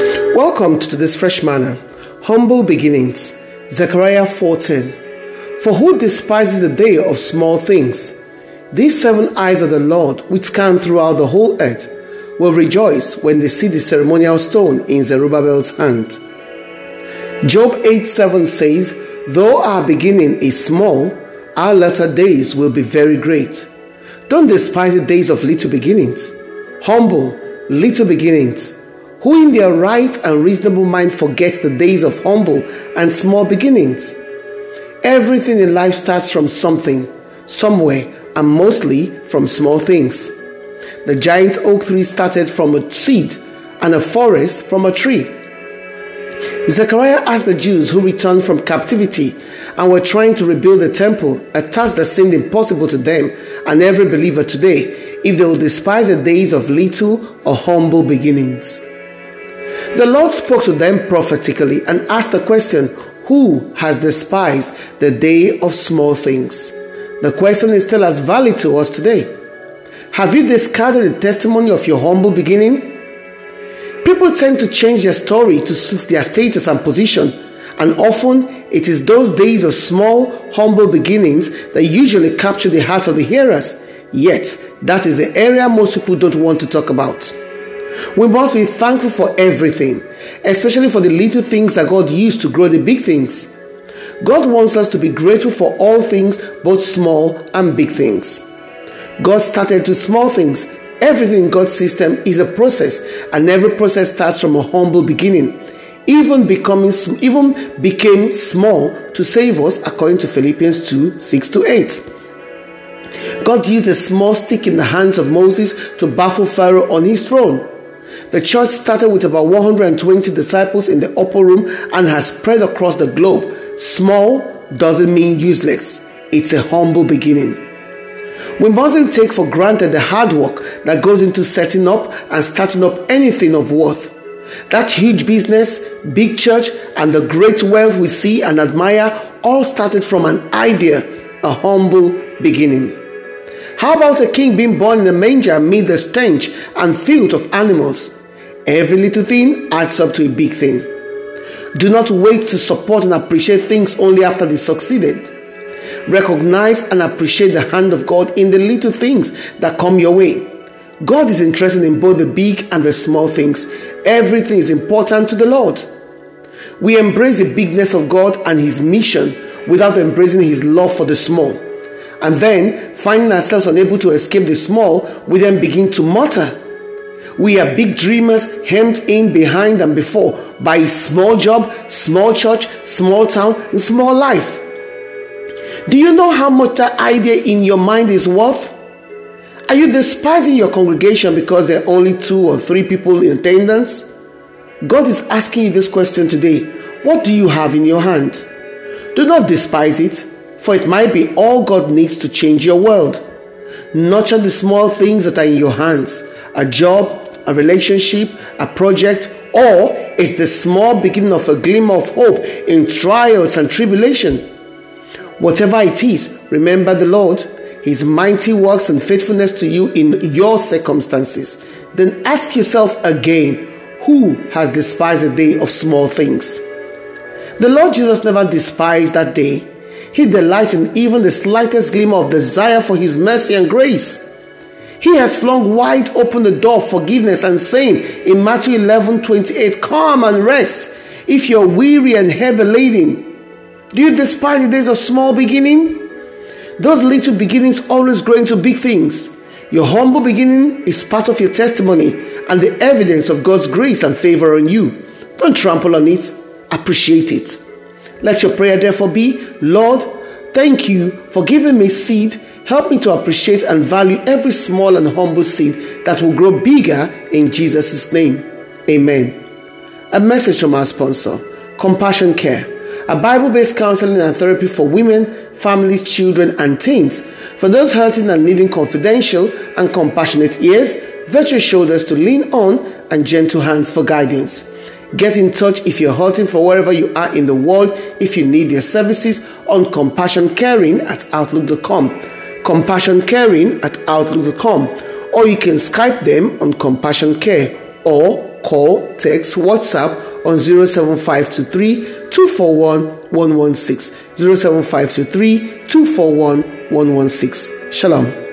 Welcome to this fresh manna. Humble beginnings. Zechariah 4:10. For who despises the day of small things? These seven eyes of the Lord, which scan throughout the whole earth, will rejoice when they see the ceremonial stone in Zerubbabel's hand. Job 8:7 says, Though our beginning is small, our latter days will be very great. Don't despise the days of little beginnings. Humble, little beginnings. Who in their right and reasonable mind forgets the days of humble and small beginnings? Everything in life starts from something, somewhere, and mostly from small things. The giant oak tree started from a seed, and a forest from a tree. Zechariah asked the Jews who returned from captivity and were trying to rebuild the temple, a task that seemed impossible to them and every believer today, if they will despise the days of little or humble beginnings. The Lord spoke to them prophetically and asked the question, Who has despised the day of small things? The question is still as valid to us today. Have you discarded the testimony of your humble beginning? People tend to change their story to suit their status and position, and often it is those days of small, humble beginnings that usually capture the hearts of the hearers. Yet, that is the area most people don't want to talk about. We must be thankful for everything, especially for the little things that God used to grow the big things. God wants us to be grateful for all things, both small and big things. God started with small things. Everything in God's system is a process, and every process starts from a humble beginning. Even becoming even became small to save us, according to Philippians 2 6 to 8. God used a small stick in the hands of Moses to baffle Pharaoh on his throne. The church started with about 120 disciples in the upper room and has spread across the globe. Small doesn't mean useless, it's a humble beginning. We mustn't take for granted the hard work that goes into setting up and starting up anything of worth. That huge business, big church, and the great wealth we see and admire all started from an idea, a humble beginning. How about a king being born in a manger amid the stench and filth of animals? Every little thing adds up to a big thing. Do not wait to support and appreciate things only after they succeeded. Recognize and appreciate the hand of God in the little things that come your way. God is interested in both the big and the small things. Everything is important to the Lord. We embrace the bigness of God and His mission without embracing His love for the small. And then, finding ourselves unable to escape the small, we then begin to mutter. We are big dreamers hemmed in behind and before by a small job, small church, small town, and small life. Do you know how much that idea in your mind is worth? Are you despising your congregation because there are only two or three people in attendance? God is asking you this question today What do you have in your hand? Do not despise it, for it might be all God needs to change your world. Nurture the small things that are in your hands a job, a relationship, a project, or is the small beginning of a glimmer of hope in trials and tribulation. Whatever it is, remember the Lord, His mighty works and faithfulness to you in your circumstances. Then ask yourself again who has despised the day of small things? The Lord Jesus never despised that day. He delights in even the slightest glimmer of desire for His mercy and grace. He has flung wide open the door of forgiveness and saying in Matthew 11 28, Come and rest if you're weary and heavy laden. Do you despise the days of small beginning? Those little beginnings always grow into big things. Your humble beginning is part of your testimony and the evidence of God's grace and favor on you. Don't trample on it, appreciate it. Let your prayer therefore be Lord, thank you for giving me seed. Help me to appreciate and value every small and humble seed that will grow bigger in Jesus' name. Amen. A message from our sponsor, Compassion Care, a Bible based counseling and therapy for women, families, children, and teens. For those hurting and needing confidential and compassionate ears, virtual shoulders to lean on, and gentle hands for guidance. Get in touch if you're hurting for wherever you are in the world if you need their services on Compassion Caring at Outlook.com. Compassion Caring at Outlook.com, or you can Skype them on Compassion Care or call, text, WhatsApp on 07523 241 116. 07523 241 116. Shalom.